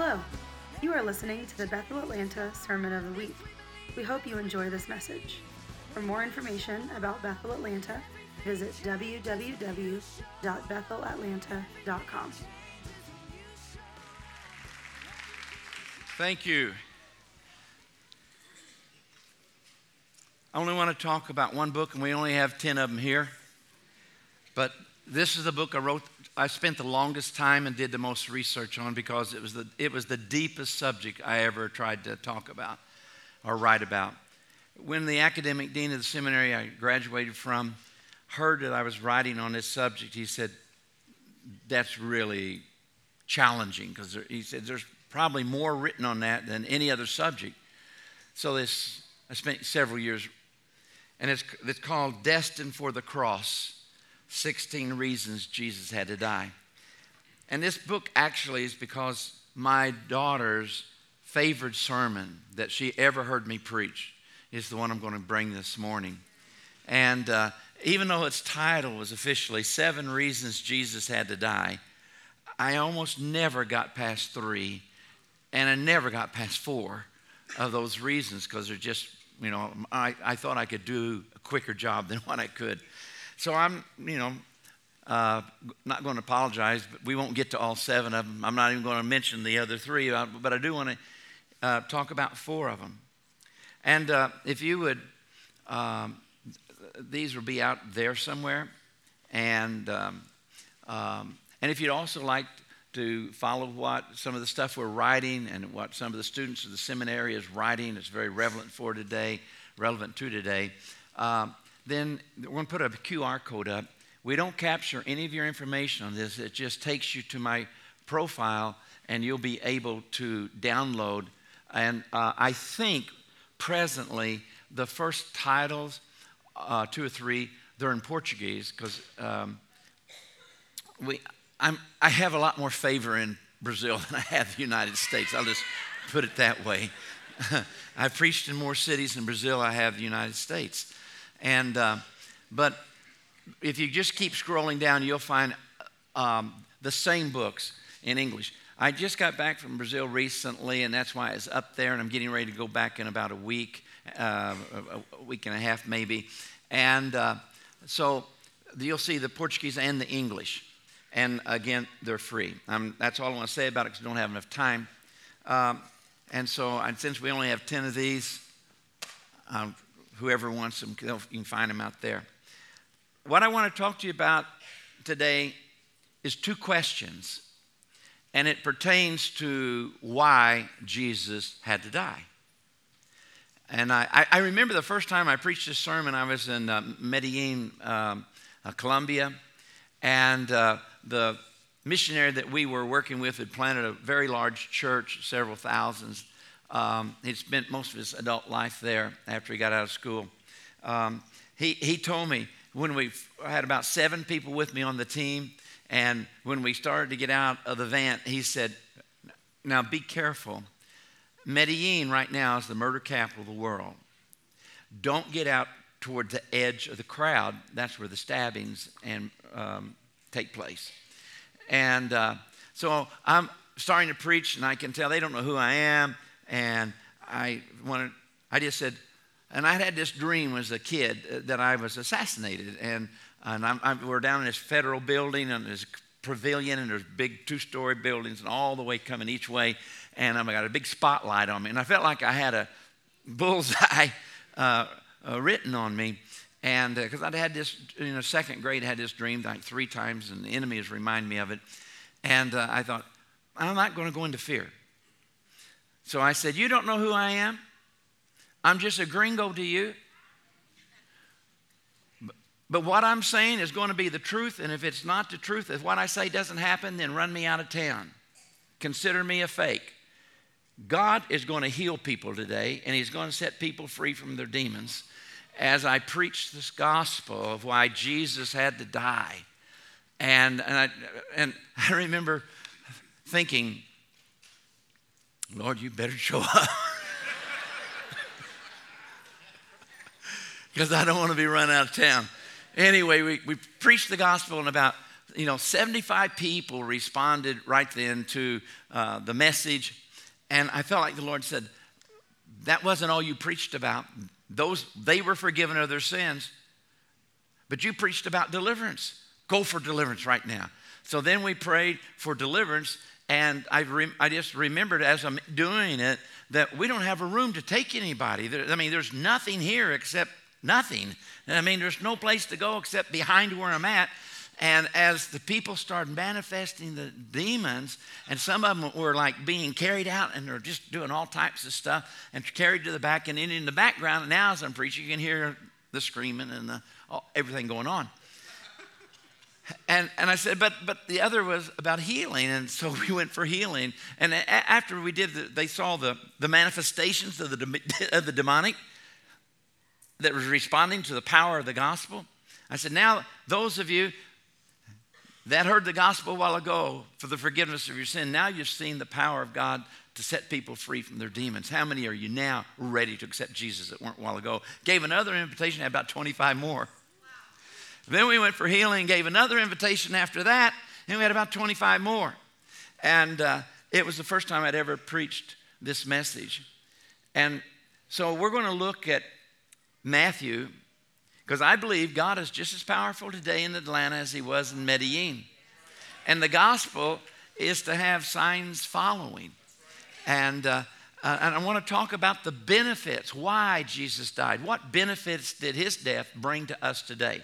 Hello. You are listening to the Bethel Atlanta Sermon of the Week. We hope you enjoy this message. For more information about Bethel Atlanta, visit www.bethelatlanta.com. Thank you. I only want to talk about one book, and we only have 10 of them here. But this is the book I wrote, I spent the longest time and did the most research on because it was the, it was the deepest subject I ever tried to talk about or write about. When the academic dean of the seminary I graduated from heard that I was writing on this subject, he said, That's really challenging because he said, There's probably more written on that than any other subject. So this, I spent several years, and it's, it's called Destined for the Cross 16 Reasons Jesus Had to Die. And this book actually is because my daughter's favorite sermon that she ever heard me preach is the one I'm going to bring this morning. And uh, even though its title was officially Seven Reasons Jesus Had to Die, I almost never got past three, and I never got past four of those reasons because they're just, you know, I, I thought I could do a quicker job than what I could. So I'm, you know, uh, not going to apologize, but we won't get to all seven of them. I'm not even going to mention the other three, uh, but I do want to uh, talk about four of them. And uh, if you would, um, these will be out there somewhere. And, um, um, and if you'd also like to follow what some of the stuff we're writing and what some of the students of the seminary is writing, it's very relevant for today, relevant to today. Then we're going to put a QR code up. We don't capture any of your information on this. It just takes you to my profile, and you'll be able to download. And uh, I think presently the first titles, uh, two or three, they're in Portuguese because um, we. I'm, I have a lot more favor in Brazil than I have the United States. I'll just put it that way. I've preached in more cities in Brazil I have the United States. And, uh, but if you just keep scrolling down, you'll find um, the same books in English. I just got back from Brazil recently, and that's why it's up there, and I'm getting ready to go back in about a week, uh, a week and a half maybe. And uh, so you'll see the Portuguese and the English. And again, they're free. That's all I want to say about it because I don't have enough time. Um, and so, and since we only have 10 of these, um, whoever wants them, you can find them out there. What I want to talk to you about today is two questions, and it pertains to why Jesus had to die. And I, I remember the first time I preached this sermon, I was in uh, Medellin, um, uh, Colombia, and uh, the missionary that we were working with had planted a very large church, several thousands, um, he'd spent most of his adult life there after he got out of school. Um, he, he told me when we had about seven people with me on the team, and when we started to get out of the van, he said, Now be careful. Medellin right now is the murder capital of the world. Don't get out toward the edge of the crowd. That's where the stabbings and um, take place. And uh, so I'm starting to preach, and I can tell they don't know who I am and I wanted, I just said, and I had this dream as a kid that I was assassinated, and and I'm, I'm, we're down in this federal building and this pavilion, and there's big two-story buildings, and all the way coming each way, and I got a big spotlight on me, and I felt like I had a bullseye uh, uh, written on me. And because uh, I'd had this, you know, second grade, I had this dream like three times, and the enemy has me of it. And uh, I thought, I'm not going to go into fear. So I said, You don't know who I am? I'm just a gringo to you. But what I'm saying is going to be the truth, and if it's not the truth, if what I say doesn't happen, then run me out of town. Consider me a fake. God is going to heal people today, and He's going to set people free from their demons as I preach this gospel of why Jesus had to die. And, and, I, and I remember thinking, Lord, you better show up. Because I don't want to be run out of town. Anyway, we, we preached the gospel, and about you know, 75 people responded right then to uh, the message. And I felt like the Lord said, that wasn't all you preached about. Those, they were forgiven of their sins. But you preached about deliverance. Go for deliverance right now. So then we prayed for deliverance, and I, re- I just remembered as I'm doing it that we don't have a room to take anybody. There, I mean, there's nothing here except nothing. I mean, there's no place to go except behind where I'm at. And as the people started manifesting the demons, and some of them were like being carried out and they're just doing all types of stuff and carried to the back. And then in the background, And now as I'm preaching, you can hear the screaming and the, oh, everything going on. And, and I said, but, but the other was about healing. And so we went for healing. And a- after we did, the, they saw the, the manifestations of the, of the demonic that was responding to the power of the gospel. I said, now, those of you that heard the gospel a while ago for the forgiveness of your sin, now you've seen the power of God to set people free from their demons. How many are you now ready to accept Jesus that weren't a while ago? Gave another invitation, had about 25 more. Then we went for healing, gave another invitation after that, and we had about 25 more. And uh, it was the first time I'd ever preached this message. And so we're going to look at Matthew because I believe God is just as powerful today in Atlanta as he was in Medellin. And the gospel is to have signs following. And, uh, uh, and I want to talk about the benefits, why Jesus died. What benefits did his death bring to us today?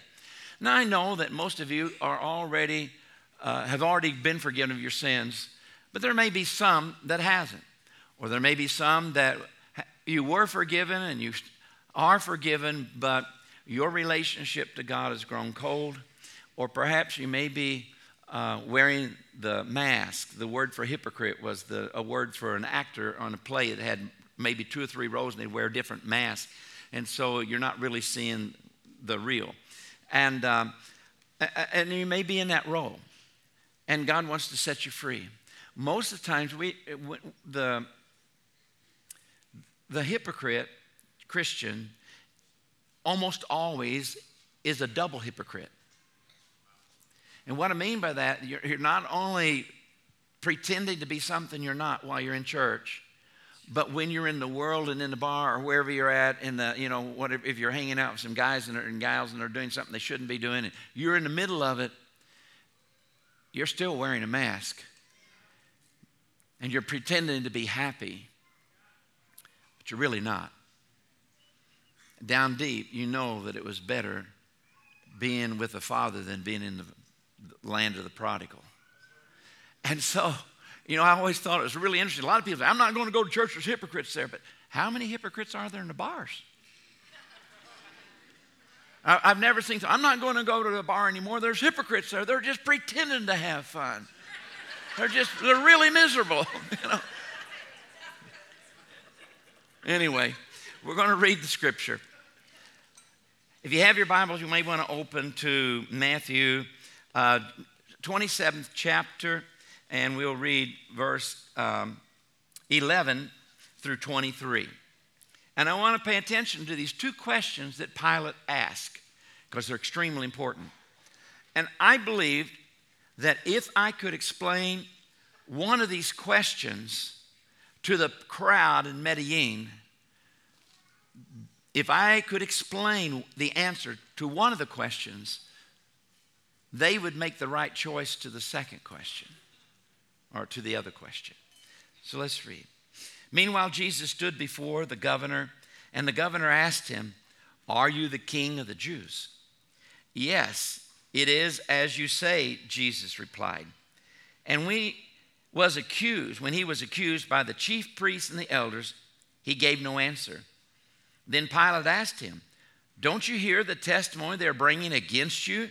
Now, I know that most of you are already, uh, have already been forgiven of your sins, but there may be some that hasn't. Or there may be some that you were forgiven and you are forgiven, but your relationship to God has grown cold, or perhaps you may be uh, wearing the mask. The word for hypocrite was the, a word for an actor on a play that had maybe two or three rows and they wear different masks. And so you're not really seeing the real. And, um, and you may be in that role. And God wants to set you free. Most of the times, we, the, the hypocrite Christian almost always is a double hypocrite. And what I mean by that, you're, you're not only pretending to be something you're not while you're in church, but when you're in the world and in the bar or wherever you're at, in the you know what if you're hanging out with some guys and, and gals and they're doing something they shouldn't be doing, and you're in the middle of it, you're still wearing a mask, and you're pretending to be happy, but you're really not down deep, you know that it was better being with the Father than being in the land of the prodigal. And so, you know, I always thought it was really interesting. A lot of people say, I'm not going to go to church, there's hypocrites there. But how many hypocrites are there in the bars? I've never seen, I'm not going to go to the bar anymore. There's hypocrites there. They're just pretending to have fun. They're just, they're really miserable, you know. Anyway, we're going to read the scripture. If you have your Bibles, you may want to open to Matthew uh, 27th chapter, and we'll read verse um, 11 through 23. And I want to pay attention to these two questions that Pilate asked because they're extremely important. And I believed that if I could explain one of these questions to the crowd in Medellin, if I could explain the answer to one of the questions, they would make the right choice to the second question or to the other question. So let's read. Meanwhile, Jesus stood before the governor, and the governor asked him, Are you the king of the Jews? Yes, it is as you say, Jesus replied. And we was accused, when he was accused by the chief priests and the elders, he gave no answer. Then Pilate asked him, Don't you hear the testimony they're bringing against you?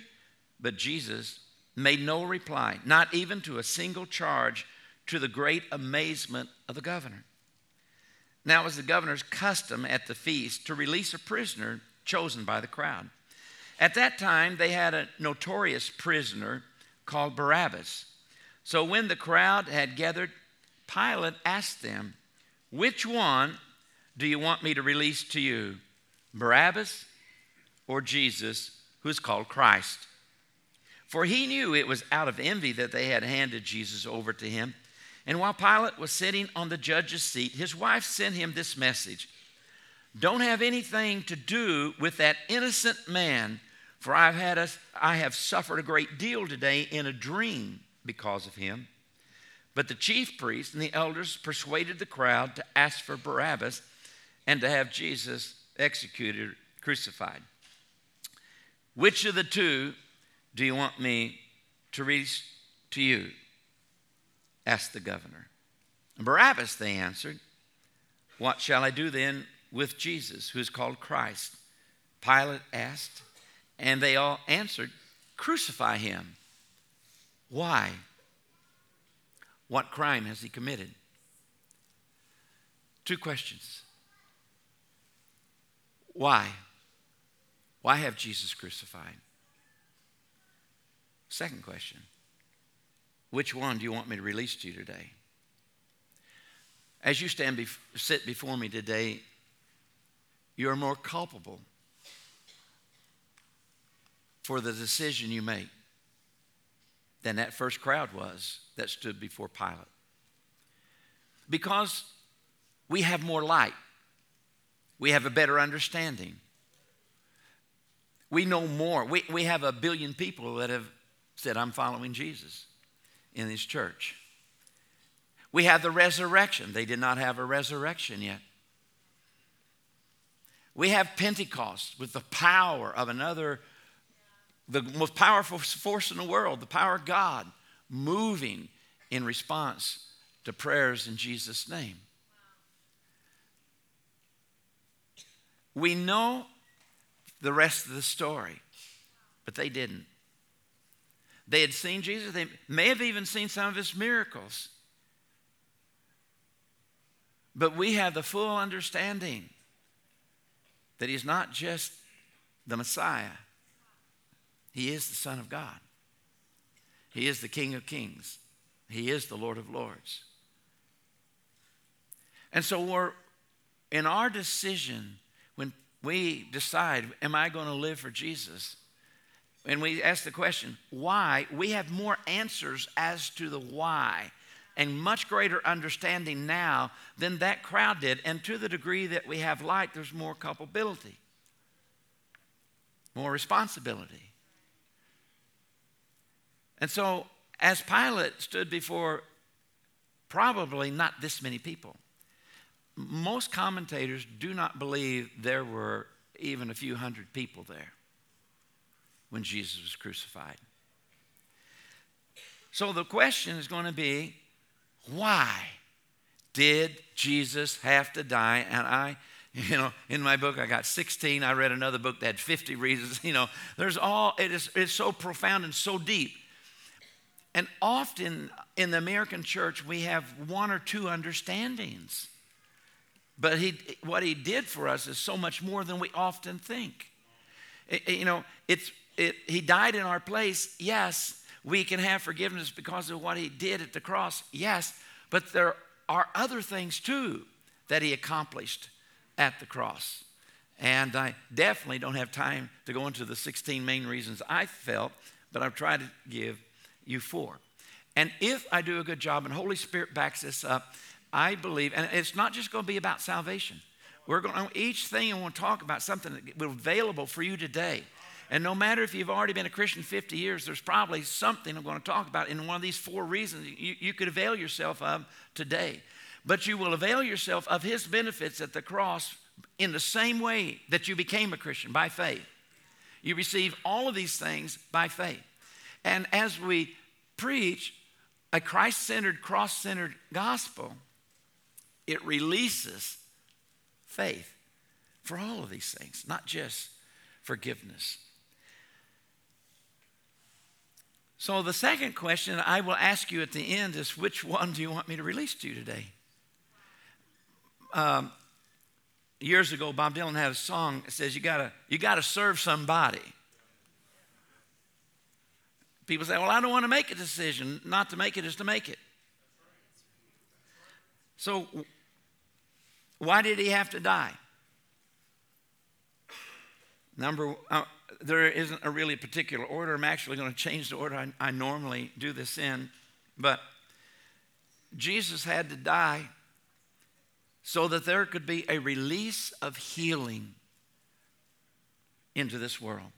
But Jesus made no reply, not even to a single charge, to the great amazement of the governor. Now it was the governor's custom at the feast to release a prisoner chosen by the crowd. At that time, they had a notorious prisoner called Barabbas. So when the crowd had gathered, Pilate asked them, Which one do you want me to release to you? Barabbas or Jesus, who is called Christ? For he knew it was out of envy that they had handed Jesus over to him. And while Pilate was sitting on the judge's seat, his wife sent him this message Don't have anything to do with that innocent man, for I've had a, I have suffered a great deal today in a dream because of him. But the chief priests and the elders persuaded the crowd to ask for Barabbas and to have Jesus executed, crucified. Which of the two do you want me to read to you? asked the governor. Barabbas, they answered. What shall I do then with Jesus, who is called Christ? Pilate asked, and they all answered, Crucify him. Why? What crime has he committed? Two questions. Why? Why have Jesus crucified? Second question Which one do you want me to release to you today? As you stand, bef- sit before me today, you are more culpable for the decision you make than that first crowd was that stood before Pilate. Because we have more light, we have a better understanding. We know more. We, we have a billion people that have said, I'm following Jesus in this church. We have the resurrection. They did not have a resurrection yet. We have Pentecost with the power of another the most powerful force in the world, the power of God, moving in response to prayers in Jesus' name. We know the rest of the story, but they didn't. They had seen Jesus, they may have even seen some of his miracles. But we have the full understanding that he's not just the Messiah, he is the Son of God. He is the King of Kings. He is the Lord of Lords. And so we're in our decision when we decide, am I going to live for Jesus? And we ask the question, why? We have more answers as to the why and much greater understanding now than that crowd did. And to the degree that we have light, there's more culpability, more responsibility. And so, as Pilate stood before probably not this many people, most commentators do not believe there were even a few hundred people there when Jesus was crucified. So the question is going to be why did Jesus have to die? And I, you know, in my book I got 16. I read another book that had 50 reasons. You know, there's all, it is it's so profound and so deep. And often in the American church, we have one or two understandings. But he, what he did for us is so much more than we often think. It, you know, it's, it, he died in our place, yes. We can have forgiveness because of what he did at the cross, yes. But there are other things too that he accomplished at the cross. And I definitely don't have time to go into the 16 main reasons I felt, but I've tried to give you four. And if I do a good job, and Holy Spirit backs this up, I believe, and it's not just going to be about salvation. We're going to, each thing I want to talk about something that will available for you today. And no matter if you've already been a Christian 50 years, there's probably something I'm going to talk about in one of these four reasons you, you could avail yourself of today. But you will avail yourself of his benefits at the cross in the same way that you became a Christian by faith. You receive all of these things by faith. And as we preach a Christ centered, cross centered gospel, it releases faith for all of these things, not just forgiveness. So, the second question I will ask you at the end is which one do you want me to release to you today? Um, years ago, Bob Dylan had a song that says, You gotta, you gotta serve somebody. People say, Well, I don't want to make a decision. Not to make it is to make it. So, why did he have to die? Number, uh, there isn't a really particular order. I'm actually going to change the order I, I normally do this in. But Jesus had to die so that there could be a release of healing into this world.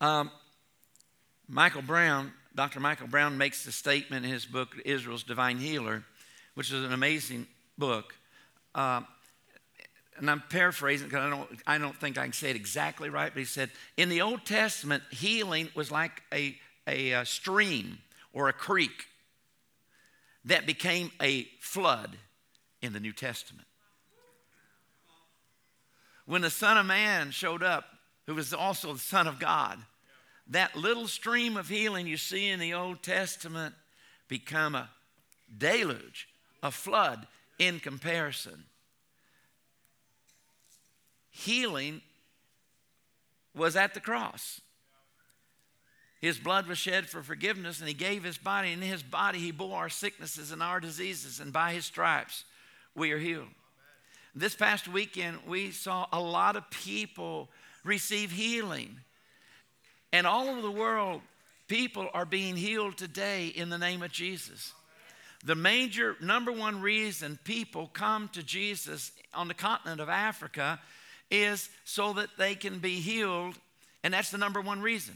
Um, Michael Brown, Dr. Michael Brown, makes the statement in his book, Israel's Divine Healer, which is an amazing book. Uh, and I'm paraphrasing because I don't, I don't think I can say it exactly right, but he said, in the Old Testament, healing was like a, a, a stream or a creek that became a flood in the New Testament. When the Son of Man showed up, who was also the Son of God, that little stream of healing you see in the Old Testament become a deluge, a flood in comparison. Healing was at the cross. His blood was shed for forgiveness, and He gave His body. And in His body, He bore our sicknesses and our diseases, and by His stripes, we are healed. This past weekend, we saw a lot of people receive healing. And all over the world, people are being healed today in the name of Jesus. The major, number one reason people come to Jesus on the continent of Africa is so that they can be healed, and that's the number one reason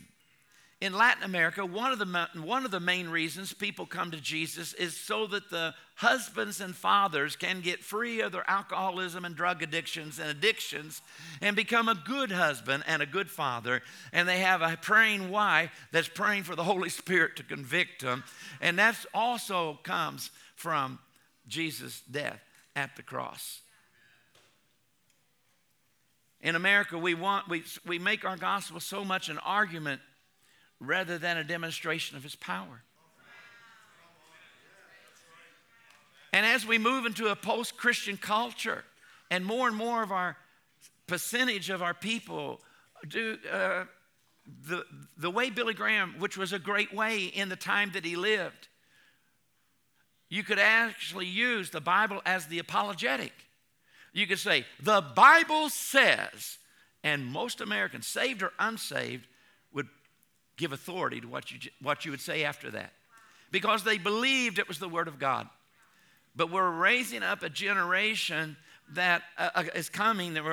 in Latin America, one of, the, one of the main reasons people come to Jesus is so that the husbands and fathers can get free of their alcoholism and drug addictions and addictions and become a good husband and a good father. And they have a praying wife that's praying for the Holy Spirit to convict them. And that also comes from Jesus' death at the cross. In America, we want we, we make our gospel so much an argument rather than a demonstration of his power. And as we move into a post Christian culture, and more and more of our percentage of our people do uh, the, the way Billy Graham, which was a great way in the time that he lived, you could actually use the Bible as the apologetic. You could say, the Bible says, and most Americans, saved or unsaved, would give authority to what you, what you would say after that because they believed it was the Word of God. But we're raising up a generation that uh, uh is coming, that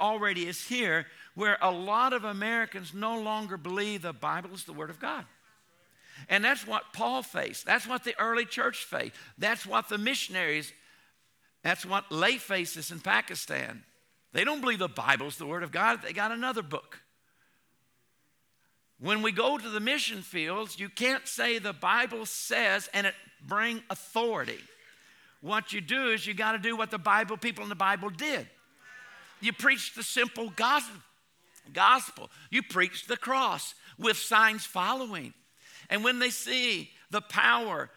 already is here, where a lot of Americans no longer believe the Bible is the Word of God. And that's what Paul faced. That's what the early church faced. That's what the missionaries, that's what lay faces in Pakistan. They don't believe the Bible's the Word of God, they got another book. When we go to the mission fields, you can't say the Bible says and it bring authority. What you do is you got to do what the Bible people in the Bible did. You preach the simple gospel. Gospel. You preach the cross with signs following. And when they see the power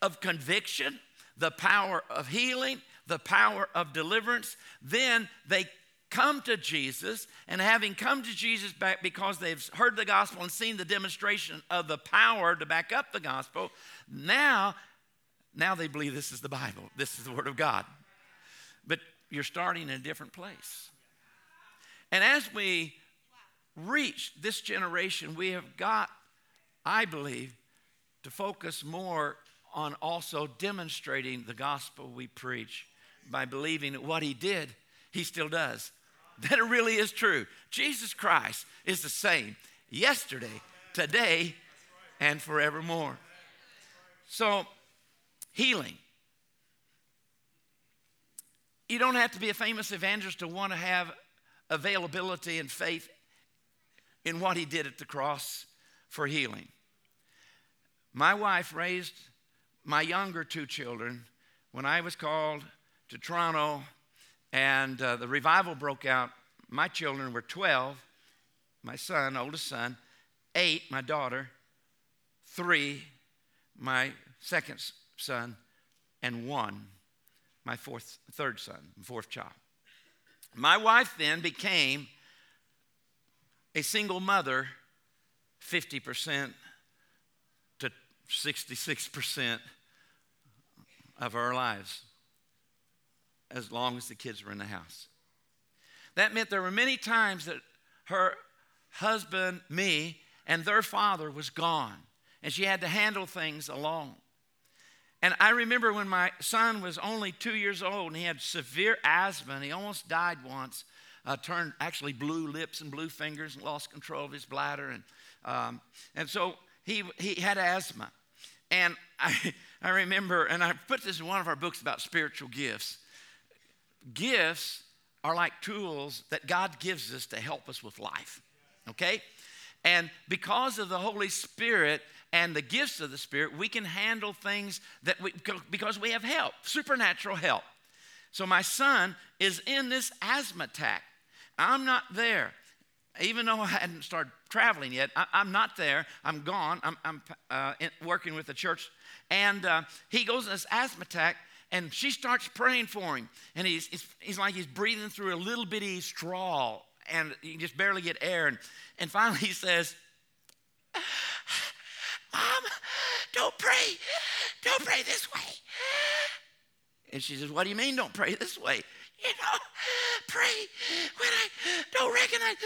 of conviction, the power of healing, the power of deliverance, then they come to Jesus, and having come to Jesus back because they've heard the gospel and seen the demonstration of the power to back up the gospel, now, now they believe this is the Bible, this is the Word of God. But you're starting in a different place. And as we reach this generation, we have got, I believe, to focus more on also demonstrating the gospel we preach by believing what he did, he still does that it really is true. Jesus Christ is the same yesterday, today, and forevermore. So, healing. You don't have to be a famous evangelist to want to have availability and faith in what he did at the cross for healing. My wife raised my younger two children when I was called to Toronto and uh, the revival broke out. My children were 12, my son, oldest son, eight, my daughter, three, my second son, and one, my fourth, third son, fourth child. My wife then became a single mother 50% to 66% of our lives as long as the kids were in the house. That meant there were many times that her husband, me, and their father was gone. And she had to handle things alone. And I remember when my son was only two years old and he had severe asthma and he almost died once, uh, turned actually blue lips and blue fingers and lost control of his bladder. And, um, and so he, he had asthma. And I, I remember, and I put this in one of our books about spiritual gifts. Gifts are like tools that God gives us to help us with life, okay? And because of the Holy Spirit and the gifts of the Spirit, we can handle things that we, because we have help, supernatural help. So my son is in this asthma attack. I'm not there. Even though I hadn't started traveling yet, I, am not there. I'm gone. I'm, I'm uh, in, working with the church. And uh, he goes in this asthma attack, and she starts praying for him. And he's, he's, he's like he's breathing through a little bitty straw, and you just barely get air. And, and finally he says, Mom, don't pray. Don't pray this way. And she says, What do you mean, don't pray this way? You know, pray when I don't recognize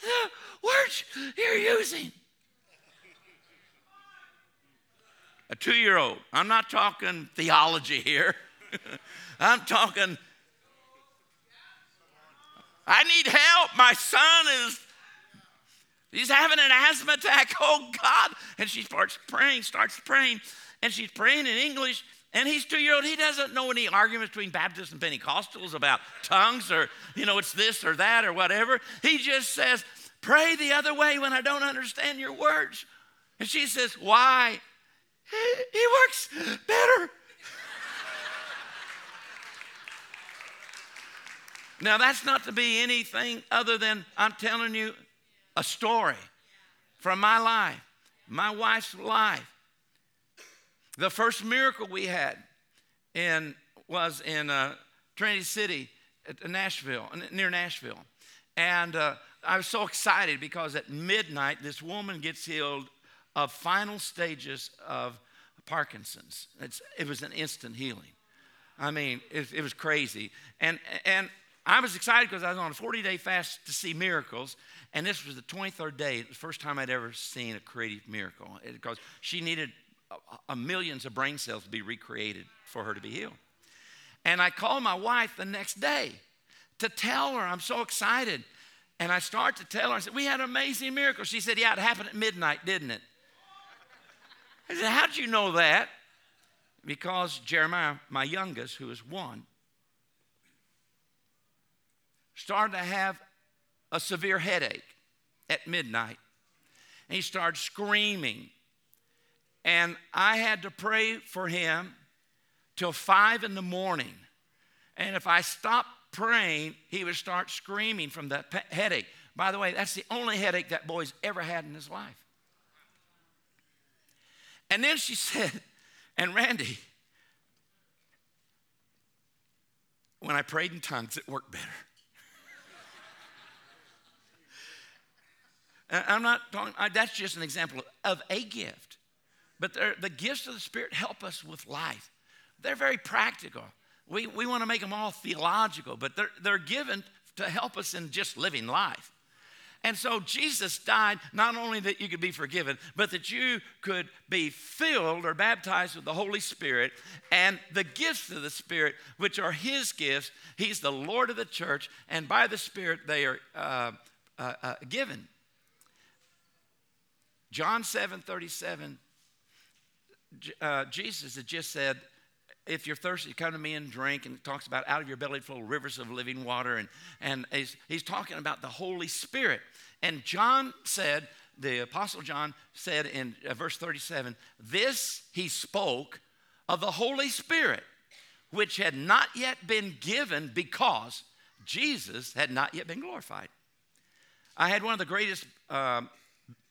the words you're using. A two year old. I'm not talking theology here. I'm talking, I need help. My son is He's having an asthma attack. Oh God. And she starts praying, starts praying, and she's praying in English. And he's two year old. He doesn't know any arguments between Baptists and Pentecostals about tongues or, you know, it's this or that or whatever. He just says, Pray the other way when I don't understand your words. And she says, Why? He works better. Now, that's not to be anything other than I'm telling you a story from my life, my wife's life. The first miracle we had in, was in uh, Trinity City, Nashville, near Nashville. And uh, I was so excited because at midnight, this woman gets healed of final stages of Parkinson's. It's, it was an instant healing. I mean, it, it was crazy. And, and I was excited because I was on a 40 day fast to see miracles. And this was the 23rd day, the first time I'd ever seen a creative miracle because she needed a, a millions of brain cells to be recreated for her to be healed. And I called my wife the next day to tell her I'm so excited. And I start to tell her, I said, We had an amazing miracle. She said, Yeah, it happened at midnight, didn't it? I said, How'd you know that? Because Jeremiah, my youngest, who is one, started to have a severe headache at midnight. And he started screaming. And I had to pray for him till five in the morning. And if I stopped praying, he would start screaming from the headache. By the way, that's the only headache that boy's ever had in his life. And then she said, and Randy, when I prayed in tongues, it worked better. I'm not talking, that's just an example of a gift. But the gifts of the Spirit help us with life. They're very practical. We, we want to make them all theological, but they're, they're given to help us in just living life. And so Jesus died not only that you could be forgiven, but that you could be filled or baptized with the Holy Spirit and the gifts of the Spirit, which are His gifts. He's the Lord of the church, and by the Spirit they are uh, uh, uh, given. John 7 37, uh, Jesus had just said, if you're thirsty, come to me and drink. And it talks about out of your belly flow rivers of living water. And, and he's, he's talking about the Holy Spirit. And John said, the Apostle John said in uh, verse 37, this he spoke of the Holy Spirit, which had not yet been given because Jesus had not yet been glorified. I had one of the greatest um,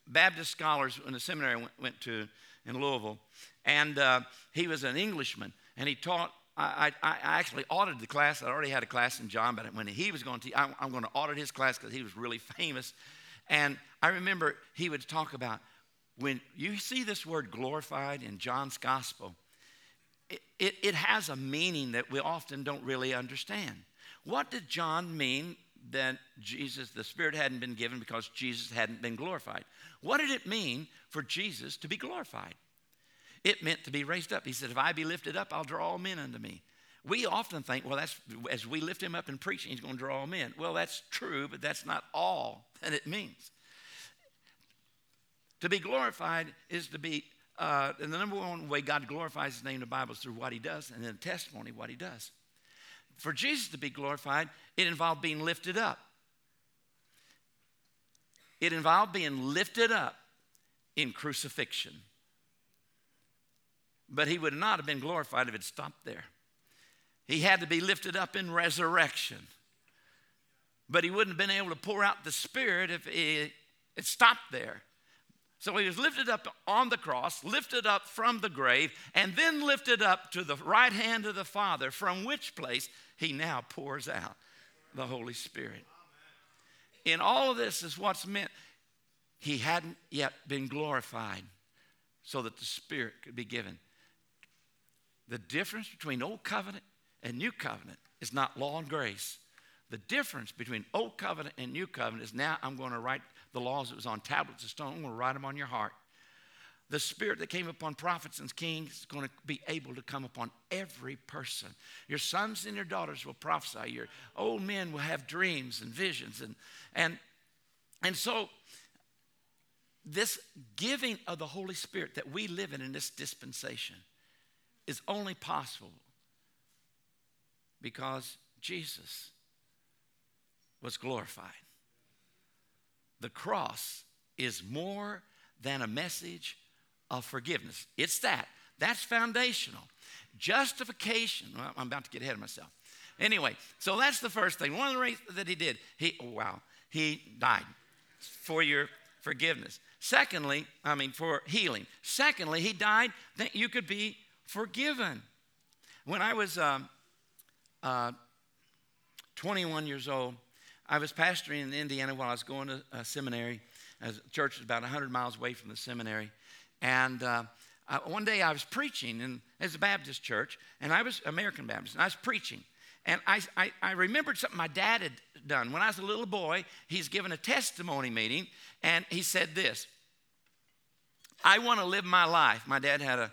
Baptist scholars in the seminary I went, went to in Louisville, and uh, he was an Englishman, and he taught. I, I, I, actually audited the class. I already had a class in John, but when he was going to, I'm, I'm going to audit his class because he was really famous. And I remember he would talk about when you see this word glorified in John's gospel, it, it, it has a meaning that we often don't really understand. What did John mean that Jesus, the Spirit hadn't been given because Jesus hadn't been glorified. What did it mean for Jesus to be glorified? It meant to be raised up. He said, If I be lifted up, I'll draw all men unto me. We often think, well, that's as we lift him up in preaching, he's going to draw all men. Well, that's true, but that's not all that it means. To be glorified is to be, uh, and the number one way God glorifies his name in the Bible is through what he does and then testimony what he does. For Jesus to be glorified, it involved being lifted up. It involved being lifted up in crucifixion. But he would not have been glorified if it stopped there. He had to be lifted up in resurrection. But he wouldn't have been able to pour out the Spirit if it, stopped there. So he was lifted up on the cross, lifted up from the grave, and then lifted up to the right hand of the Father, from which place he now pours out the Holy Spirit. In all of this is what's meant. He hadn't yet been glorified so that the Spirit could be given. The difference between Old Covenant and New Covenant is not law and grace. The difference between Old Covenant and New Covenant is now I'm going to write the laws that was on tablets of stone, I'm going to write them on your heart. The spirit that came upon prophets and kings is going to be able to come upon every person. Your sons and your daughters will prophesy. Your old men will have dreams and visions. And, and, and so, this giving of the Holy Spirit that we live in in this dispensation is only possible because Jesus was glorified. The cross is more than a message of forgiveness. It's that. That's foundational. Justification. Well, I'm about to get ahead of myself. Anyway, so that's the first thing. One of the reasons that he did, he, oh, wow, he died for your forgiveness. Secondly, I mean, for healing. Secondly, he died that you could be forgiven. When I was um, uh, 21 years old. I was pastoring in Indiana while I was going to a seminary. A church was about 100 miles away from the seminary. And uh, one day I was preaching, and it's a Baptist church, and I was American Baptist, and I was preaching. And I, I, I, remembered something my dad had done. When I was a little boy, he's given a testimony meeting, and he said this I want to live my life. My dad had a,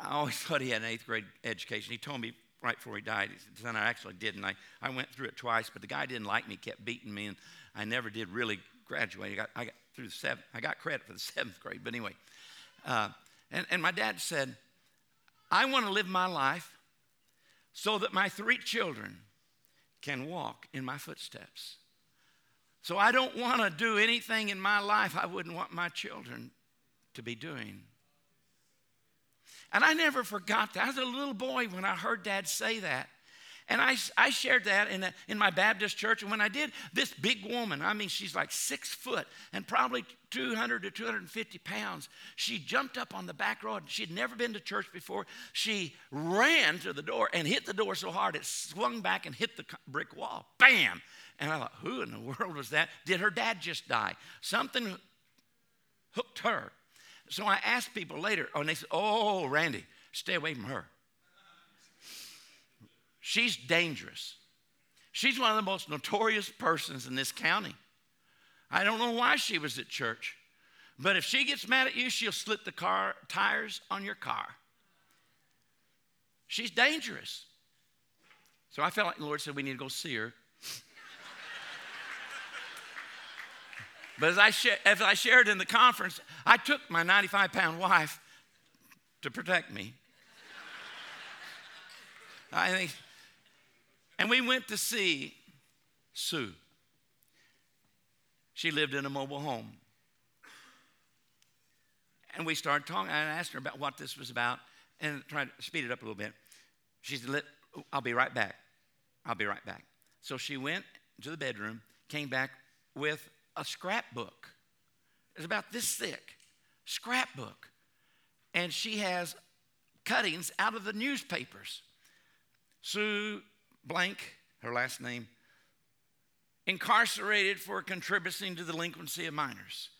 I always thought he had an eighth grade education. He told me right before he died. He said, Son, I actually didn't. I, I went through it twice, but the guy didn't like me, kept beating me, and I never did really graduate. I got, I got through the seventh, I got credit for the seventh grade, but anyway. Uh, and, and my dad said, I want to live my life so that my three children can walk in my footsteps. So I don't want to do anything in my life I wouldn't want my children to be doing. And I never forgot that. I was a little boy when I heard dad say that. And I, I shared that in, a, in my Baptist church. And when I did, this big woman, I mean, she's like six foot and probably 200 to 250 pounds. She jumped up on the back row. She'd never been to church before. She ran to the door and hit the door so hard it swung back and hit the brick wall. Bam! And I thought, who in the world was that? Did her dad just die? Something hooked her. So I asked people later, and they said, Oh, Randy, stay away from her. She's dangerous. She's one of the most notorious persons in this county. I don't know why she was at church, but if she gets mad at you, she'll slit the car tires on your car. She's dangerous. So I felt like the Lord said we need to go see her But as I, sh- as I shared in the conference, I took my 95 pound wife to protect me. I think, and we went to see Sue. She lived in a mobile home. And we started talking. I asked her about what this was about and tried to speed it up a little bit. She said, I'll be right back. I'll be right back. So she went to the bedroom, came back with a scrapbook. It's about this thick, scrapbook. And she has cuttings out of the newspapers. Sue Blank, her last name, incarcerated for contributing to the delinquency of minors.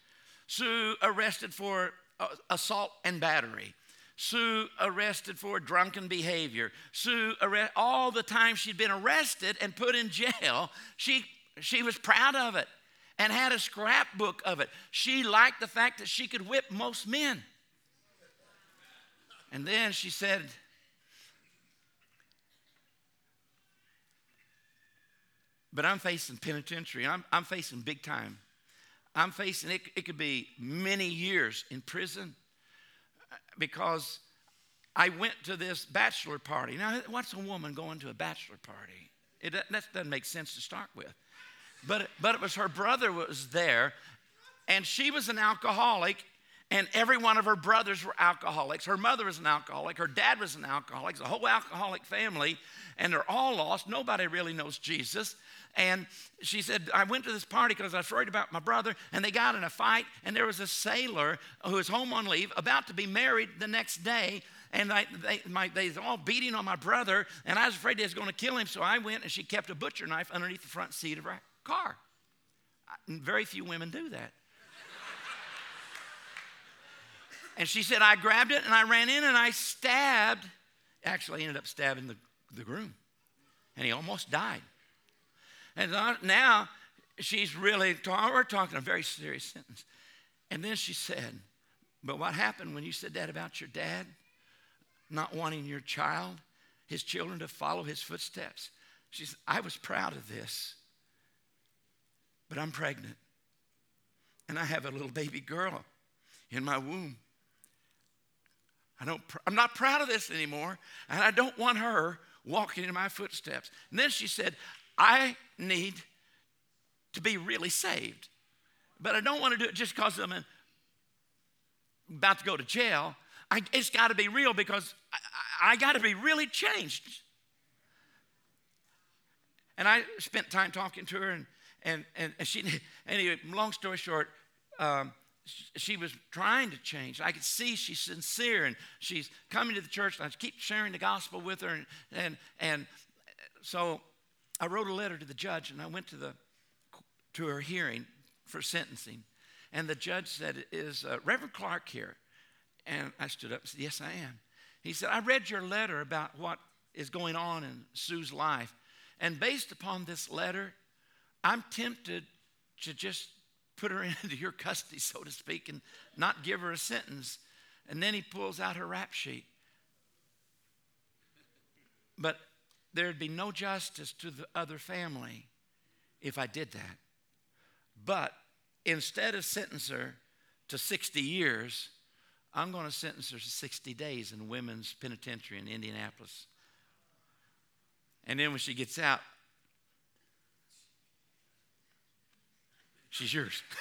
Sue arrested for uh, assault and battery. Sue arrested for drunken behavior. Sue arre- all the time she'd been arrested and put in jail, she she was proud of it and had a scrapbook of it. She liked the fact that she could whip most men. And then she said, But I'm facing penitentiary. I'm, I'm facing big time. I'm facing, it, it could be many years in prison uh, because I went to this bachelor party. Now, what's a woman going to a bachelor party? It, that doesn't make sense to start with. But, but it was her brother was there, and she was an alcoholic, and every one of her brothers were alcoholics. Her mother was an alcoholic, her dad was an alcoholic, a whole alcoholic family, and they're all lost. Nobody really knows Jesus. And she said, I went to this party because I was worried about my brother, and they got in a fight, and there was a sailor who was home on leave, about to be married the next day, and I, they, my, they was all beating on my brother, and I was afraid they was going to kill him, so I went, and she kept a butcher knife underneath the front seat of her car. Very few women do that. And she said, I grabbed it, and I ran in, and I stabbed, actually ended up stabbing the, the groom, and he almost died. And now she's really, we're talking a very serious sentence. And then she said, But what happened when you said that about your dad? Not wanting your child, his children to follow his footsteps. She said, I was proud of this, but I'm pregnant. And I have a little baby girl in my womb. I don't, I'm not proud of this anymore, and I don't want her walking in my footsteps. And then she said, I need to be really saved. But I don't want to do it just because I'm about to go to jail. I, it's got to be real because I, I got to be really changed. And I spent time talking to her, and, and, and she, anyway, long story short, um, she was trying to change. I could see she's sincere and she's coming to the church, and I keep sharing the gospel with her. And, and, and so I wrote a letter to the judge and I went to, the, to her hearing for sentencing. And the judge said, Is uh, Reverend Clark here? And I stood up and said, Yes, I am. He said, I read your letter about what is going on in Sue's life. And based upon this letter, I'm tempted to just put her into your custody, so to speak, and not give her a sentence. And then he pulls out her rap sheet. But there'd be no justice to the other family if I did that. But instead of sentence her to 60 years, I'm going to sentence her to 60 days in women's penitentiary in Indianapolis. And then when she gets out, she's yours.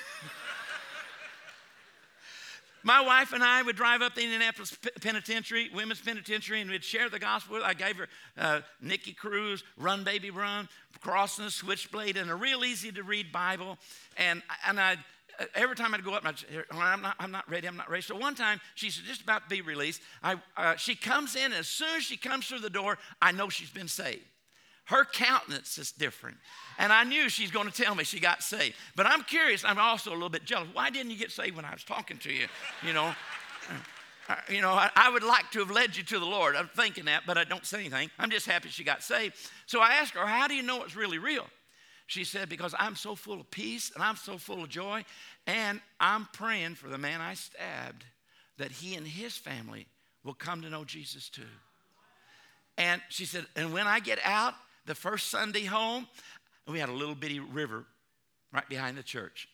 My wife and I would drive up the Indianapolis Penitentiary, Women's Penitentiary, and we'd share the gospel. I gave her uh, Nicky Cruz, Run Baby Run, Cross and the Switchblade, and a real easy to read Bible. And, and I'd, uh, every time I'd go up, I'd, I'm, not, I'm not ready, I'm not ready. So one time, she's just about to be released. I, uh, she comes in, and as soon as she comes through the door, I know she's been saved her countenance is different. And I knew she's going to tell me she got saved. But I'm curious, I'm also a little bit jealous. Why didn't you get saved when I was talking to you? You know, uh, you know, I, I, would like to have led you to the Lord. I'm thinking that, but I don't say anything. I'm just happy she got saved. So I asked her, How do you know it's really real? She said, Because I'm so full of peace and I'm so full of joy, and I'm praying for the man I stabbed that he and his family will come to know Jesus too. And she said, And when I get out, the first Sunday home, we had a little bitty river right behind the church.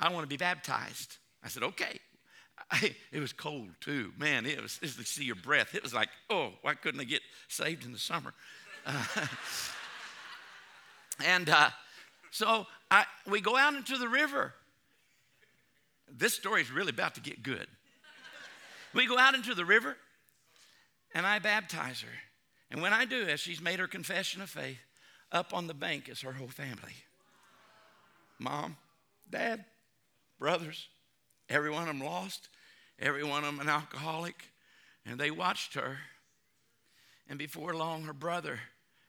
I want to be baptized. I said, okay. I, it was cold too. Man, it was, it was to see your breath. It was like, oh, why couldn't I get saved in the summer? Uh, and uh, so I, we go out into the river. This story is really about to get good. We go out into the river, and I baptize her. And when I do, as she's made her confession of faith, up on the bank is her whole family mom, dad, brothers, every one of them lost, every one of them an alcoholic. And they watched her. And before long, her brother,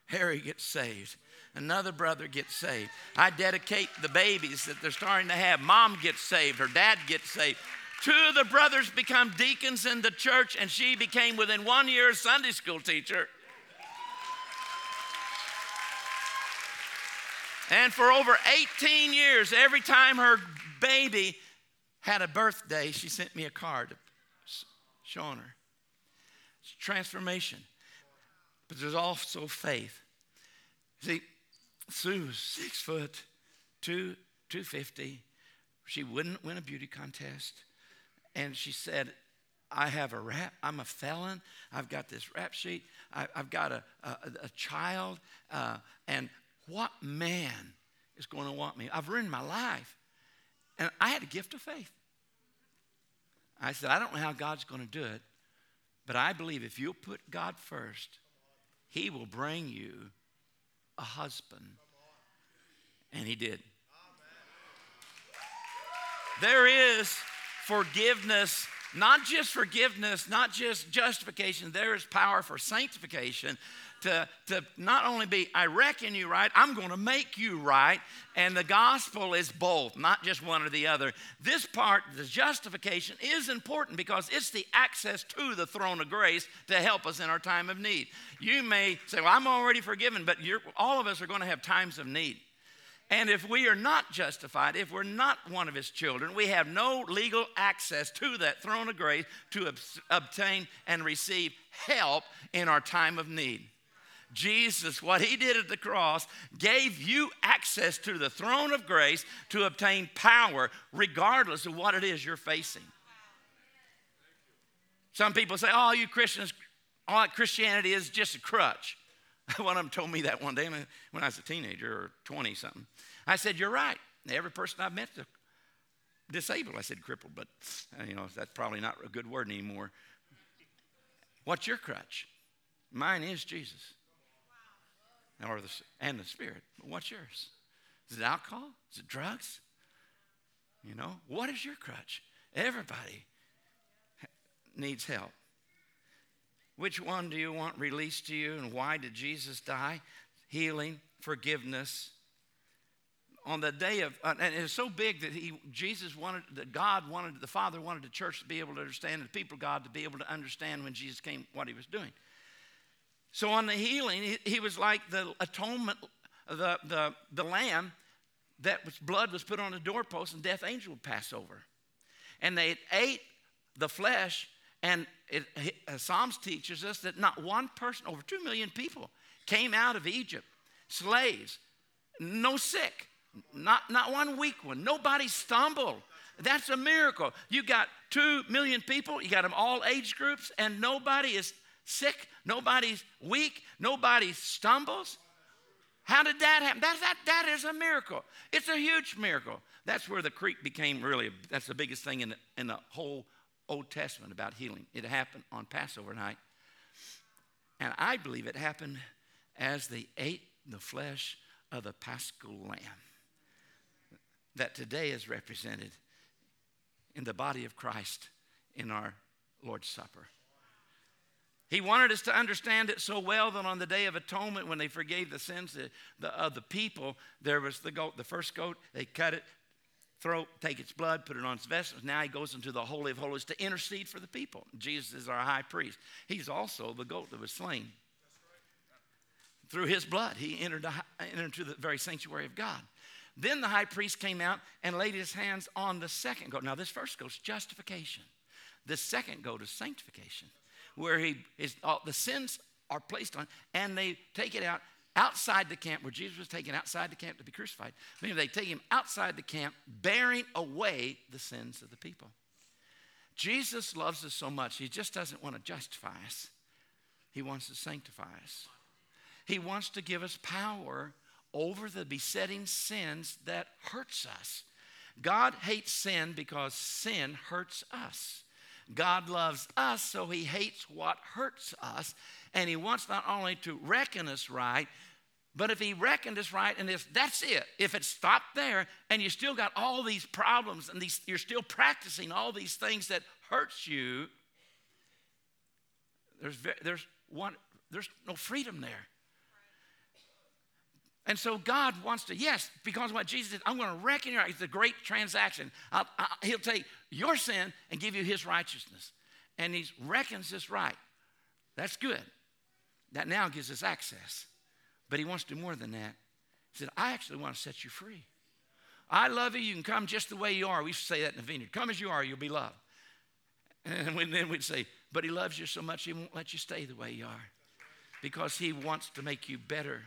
Harry, gets saved. Another brother gets saved. I dedicate the babies that they're starting to have. Mom gets saved, her dad gets saved. Two of the brothers become deacons in the church, and she became within one year a Sunday school teacher. And for over 18 years, every time her baby had a birthday, she sent me a card showing her. It's transformation. But there's also faith. See, Sue was six foot, two, 250. She wouldn't win a beauty contest. And she said, I have a rap, I'm a felon. I've got this rap sheet. I, have got a, a, a child. Uh, and what man is going to want me? I've ruined my life. And I had a gift of faith. I said, I don't know how God's going to do it, but I believe if you'll put God first, He will bring you a husband. And He did. There is forgiveness, not just forgiveness, not just justification, there is power for sanctification to, to not only be, I reckon you right, I'm going to make you right. And the gospel is both, not just one or the other. This part, the justification, is important because it's the access to the throne of grace to help us in our time of need. You may say, Well, I'm already forgiven, but all of us are going to have times of need. And if we are not justified, if we're not one of his children, we have no legal access to that throne of grace to ob- obtain and receive help in our time of need. Jesus, what he did at the cross, gave you access to the throne of grace to obtain power, regardless of what it is you're facing. Some people say, oh, you Christians, all Christianity is just a crutch. One of them told me that one day when I was a teenager or 20 something. I said, You're right. Every person I've met is disabled. I said crippled, but you know, that's probably not a good word anymore. What's your crutch? Mine is Jesus or the, and the Spirit. What's yours? Is it alcohol? Is it drugs? You know, what is your crutch? Everybody needs help. Which one do you want released to you, and why did Jesus die? Healing, forgiveness. On the day of, uh, and it's so big that he, Jesus wanted, that God wanted, the Father wanted the church to be able to understand, and the people of God to be able to understand when Jesus came what he was doing. So on the healing, he, was like the atonement, the, the, the lamb that was blood was put on the doorpost and death angel would pass over. And they ate the flesh, and it, uh, Psalms teaches us that not one person, over two million people, came out of Egypt, slaves, no sick, not, not one weak one. Nobody stumbled. That's a miracle. You got two million people, you got them all age groups, and nobody is sick, nobody's weak, nobody stumbles. How did that happen? That, that, that is a miracle. It's a huge miracle. That's where the creek became really, that's the biggest thing in the, in the whole Old Testament about healing. It happened on Passover night. And I believe it happened as they ate the flesh of the paschal lamb that today is represented in the body of Christ in our Lord's Supper. He wanted us to understand it so well that on the Day of Atonement, when they forgave the sins of the, of the people, there was the goat, the first goat, they cut it, throw, take its blood, put it on its vessels. Now he goes into the Holy of Holies to intercede for the people. Jesus is our high priest. He's also the goat that was slain. Through his blood, he entered, the, entered into the very sanctuary of God. Then the high priest came out and laid his hands on the second goat. Now, this first goat is justification. The second goat is sanctification where he is, all, the sins are placed on, and they take it out outside the camp where Jesus was taken outside the camp to be crucified. Meaning they take him outside the camp, bearing away the sins of the people. Jesus loves us so much, he just doesn't want to justify us, he wants to sanctify us. He wants to give us power over the besetting sins that hurts us. God hates sin because sin hurts us. God loves us, so he hates what hurts us. And he wants not only to reckon us right, but if he reckoned us right, and if that's it, if it stopped there, and you still got all these problems, and these, you're still practicing all these things that hurts you, there's, there's, one, there's no freedom there. And so God wants to, yes, because what Jesus did, I'm going to reckon your, it's a great transaction. I'll, I'll, he'll take your sin and give you his righteousness. And he reckons this right. That's good. That now gives us access. But he wants to do more than that. He said, I actually want to set you free. I love you. You can come just the way you are. We used to say that in the vineyard. Come as you are, you'll be loved. And then we'd say, but he loves you so much, he won't let you stay the way you are. Because he wants to make you better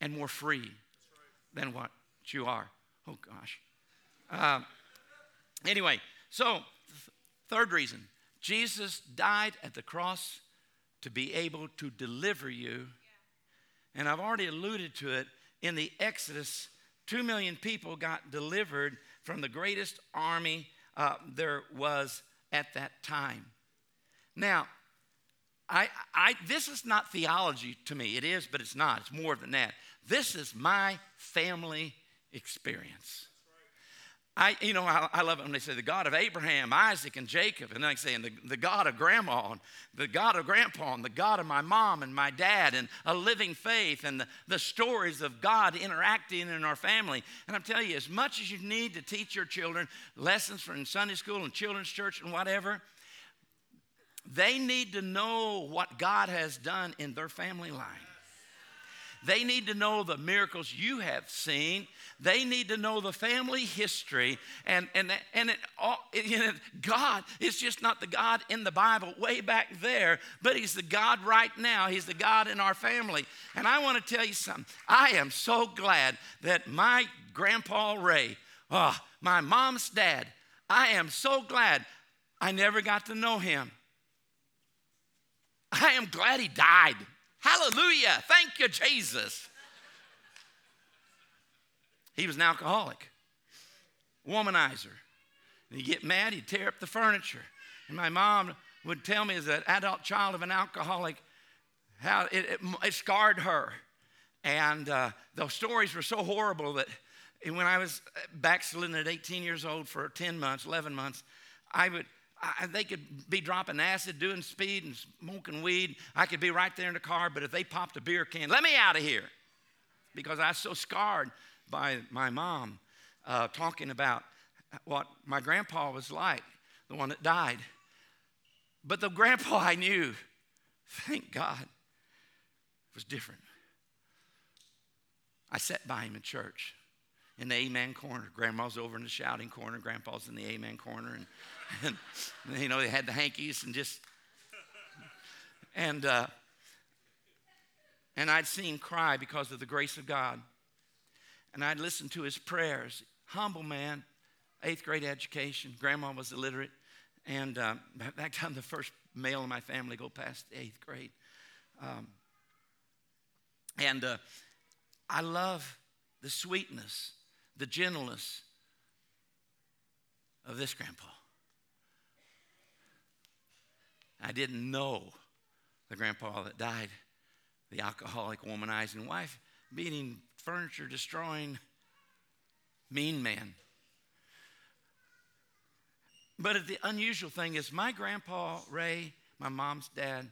and more free than what you are. Oh, gosh. Uh, anyway, so th- third reason Jesus died at the cross to be able to deliver you. And I've already alluded to it in the Exodus, two million people got delivered from the greatest army uh, there was at that time. Now, I, I, this is not theology to me. It is, but it's not. It's more than that. This is my family experience. I, you know, I, I, love it when they say the God of Abraham, Isaac, and Jacob, and like saying the, the God of grandma, and the God of grandpa, and the God of my mom and my dad, and a living faith, and the, the stories of God interacting in our family. And I'm telling you, as much as you need to teach your children lessons from Sunday school and children's church and whatever, they need to know what God has done in their family line. They need to know the miracles you have seen. They need to know the family history. And, and, and it, all, it, God is just not the God in the Bible way back there, but He's the God right now. He's the God in our family. And I want to tell you something. I am so glad that my grandpa Ray, oh, my mom's dad, I am so glad I never got to know him. I am glad he died. Hallelujah. Thank you, Jesus. He was an alcoholic, womanizer. And he'd get mad, he'd tear up the furniture. And my mom would tell me as an adult child of an alcoholic how it, it, it scarred her. And uh, those stories were so horrible that when I was backslidden at 18 years old for 10 months, 11 months, I would, I, they could be dropping acid, doing speed, and smoking weed. I could be right there in the car, but if they popped a beer can, let me out of here. Because I was so scarred by my mom uh, talking about what my grandpa was like, the one that died. But the grandpa I knew, thank God, was different. I sat by him in church in the amen corner. Grandma's over in the shouting corner, grandpa's in the amen corner. And and you know they had the hankies and just and uh, and I'd seen cry because of the grace of God, and I'd listened to his prayers. Humble man, eighth grade education. Grandma was illiterate, and uh, back time the first male in my family go past eighth grade. Um, and uh, I love the sweetness, the gentleness of this grandpa. I didn't know the grandpa that died, the alcoholic, womanizing wife, beating furniture, destroying, mean man. But the unusual thing is, my grandpa, Ray, my mom's dad,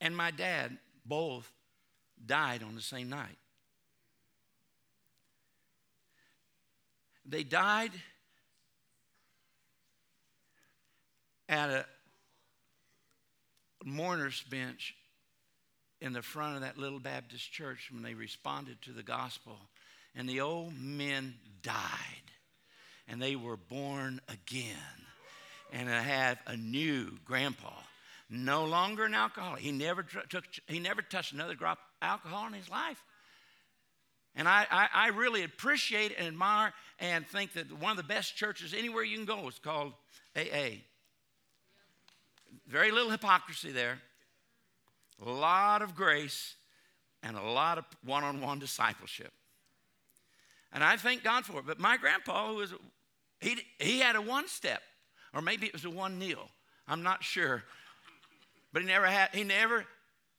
and my dad both died on the same night. They died at a mourner's bench in the front of that little Baptist church when they responded to the gospel. And the old men died, and they were born again. And I have a new grandpa, no longer an alcoholic. He never, took, he never touched another drop of alcohol in his life. And I, I, I, really appreciate and admire and think that one of the best churches anywhere you can go is called AA. Very little hypocrisy there, a lot of grace, and a lot of one on one discipleship. And I thank God for it. But my grandpa, who was, he, he had a one step, or maybe it was a one kneel. I'm not sure. But he never had, he never,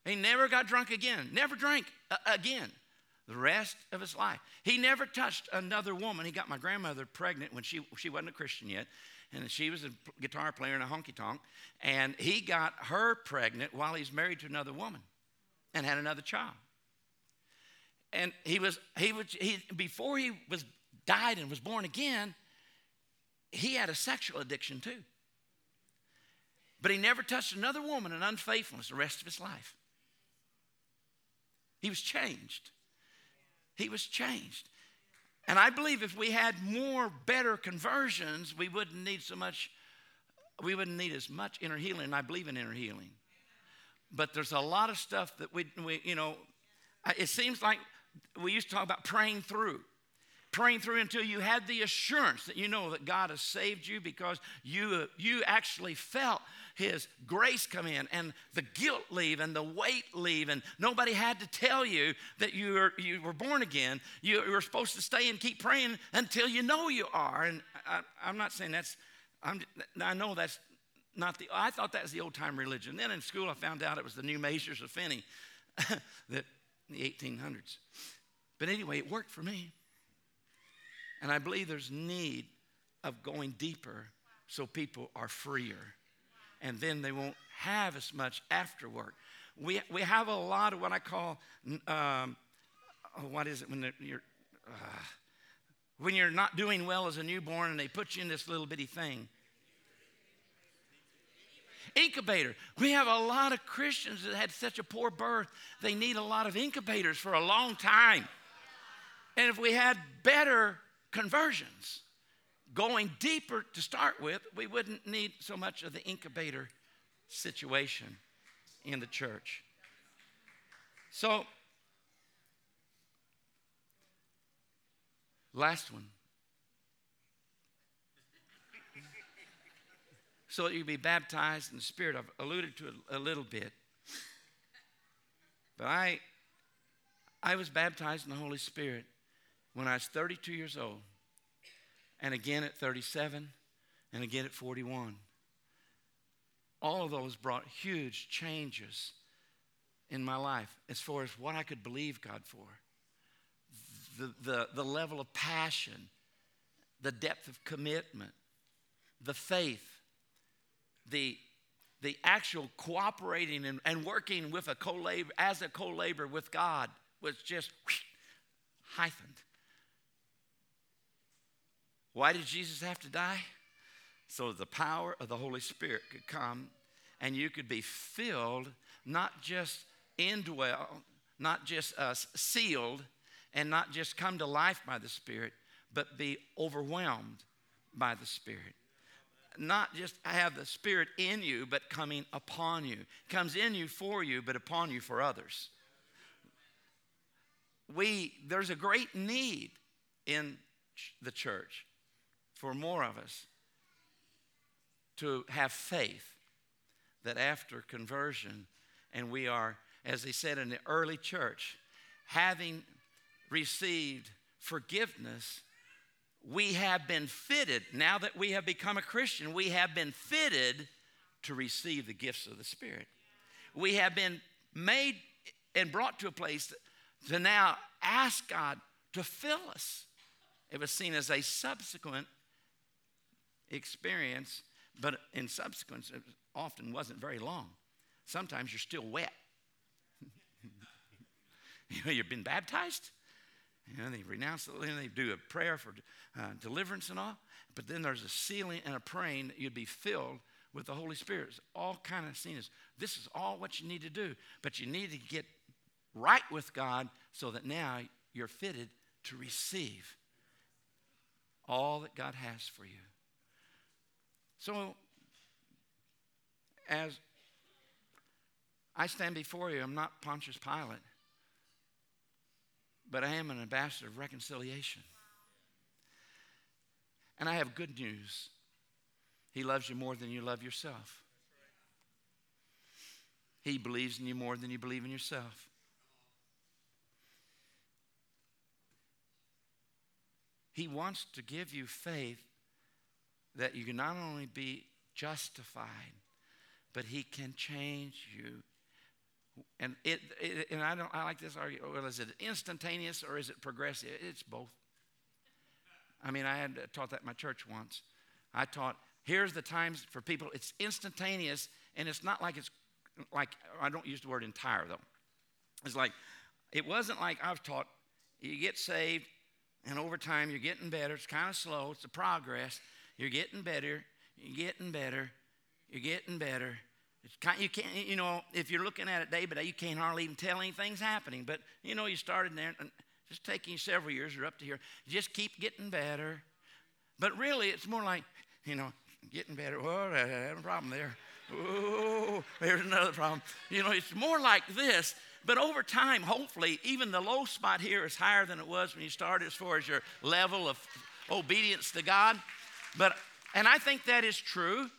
he never got drunk again. Never drank again the rest of his life. He never touched another woman. He got my grandmother pregnant when she, she wasn't a Christian yet and she was a guitar player in a honky tonk, and he got her pregnant while he's married to another woman and had another child. and he was he was he before he was died and was born again, he had a sexual addiction too. But he never touched another woman in unfaithfulness the rest of his life. He was changed. He was changed. And I believe if we had more better conversions, we wouldn't need so much, we wouldn't need as much inner healing. And I believe in inner healing. But there's a lot of stuff that we, we you know, it seems like we used to talk about praying through praying through until you had the assurance that you know that God has saved you because you, you actually felt His grace come in and the guilt leave and the weight leave, and nobody had to tell you that you were, you were born again. You, were supposed to stay and keep praying until you know you are. And I, am not saying that's, I'm, I know that's not the, I thought that was the old time religion. Then in school I found out it was the new measures of Finney that in the 1800s. But anyway, it worked for me. And I believe there's need of going deeper so people are freer. And then they won't have as much after work. We, we have a lot of what I call, um, oh, what is it when you're, uh, when you're not doing well as a newborn and they put you in this little bitty thing. Incubator. We have a lot of Christians that had such a poor birth, they need a lot of incubators for a long time. And if we had better conversions. Going deeper to start with, we wouldn't need so much of the incubator situation in the church. So, last one. So that you be baptized in the Spirit. I've alluded to it a little bit. But I, I was baptized in the Holy Spirit when I was 32 years old, and again at 37, and again at 41. All of those brought huge changes in my life as far as what I could believe God for. The, the, the level of passion, the depth of commitment, the faith, the, the actual cooperating and, and working with a co-labor, as a co-laborer with God was just whoosh, heightened. Why did Jesus have to die? So the power of the Holy Spirit could come and you could be filled, not just indwell, not just uh, sealed, and not just come to life by the Spirit, but be overwhelmed by the Spirit. Not just have the Spirit in you, but coming upon you. Comes in you for you, but upon you for others. We, there's a great need in the church for more of us to have faith that after conversion, and we are, as they said in the early church, having received forgiveness, we have been fitted, now that we have become a Christian, we have been fitted to receive the gifts of the Spirit. We have been made and brought to a place to now ask God to fill us. It was seen as a subsequent experience, but in subsequence, it often wasn't very long. Sometimes you're still wet. you know, you've been baptized. You know, they renounce it, and they do a prayer for uh, deliverance and all. But then there's a sealing and a praying that you'd be filled with the Holy Spirit. It's all kind of seen as this is all what you need to do. But you need to get right with God so that now you're fitted to receive all that God has for you. So, as I stand before you, I'm not Pontius Pilate, but I am an ambassador of reconciliation. And I have good news. He loves you more than you love yourself. He believes in you more than you believe in yourself. He wants to give you faith that you can not only be justified, but He can change you. And it, it, and I don't I like this argument. Well, is it instantaneous or is it progressive? It's both. I mean, I had taught that in my church once. I taught here's the times for people. It's instantaneous, and it's not like it's like I don't use the word entire though. It's like it wasn't like I've taught you get saved, and over time you're getting better. It's kind of slow, it's a progress. You're getting better, you're getting better, you're getting better. Kind, you can't, you know, if you're looking at it day by day, you can't hardly even tell anything's happening. But you know, you started there, and just taking several years or up to here. Just keep getting better. But really, it's more like, you know, getting better. Oh, I have a problem there. Oh, there's another problem. You know, it's more like this. But over time, hopefully, even the low spot here is higher than it was when you started as far as your level of obedience to God. But and I think that is true.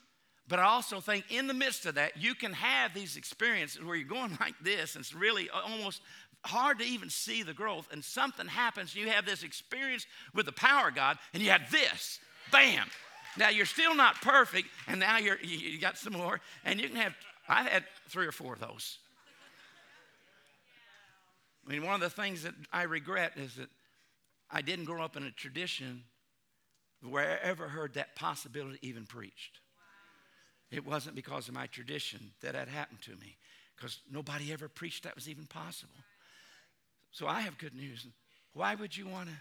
But I also think in the midst of that, you can have these experiences where you're going like this, and it's really almost hard to even see the growth. And something happens, and you have this experience with the power of God, and you have this bam. Now you're still not perfect, and now you're, you got some more, and you can have, I've had three or four of those. I mean, one of the things that I regret is that I didn't grow up in a tradition where I ever heard that possibility even preached. It wasn't because of my tradition that had happened to me, because nobody ever preached that was even possible. So I have good news. Why would you want to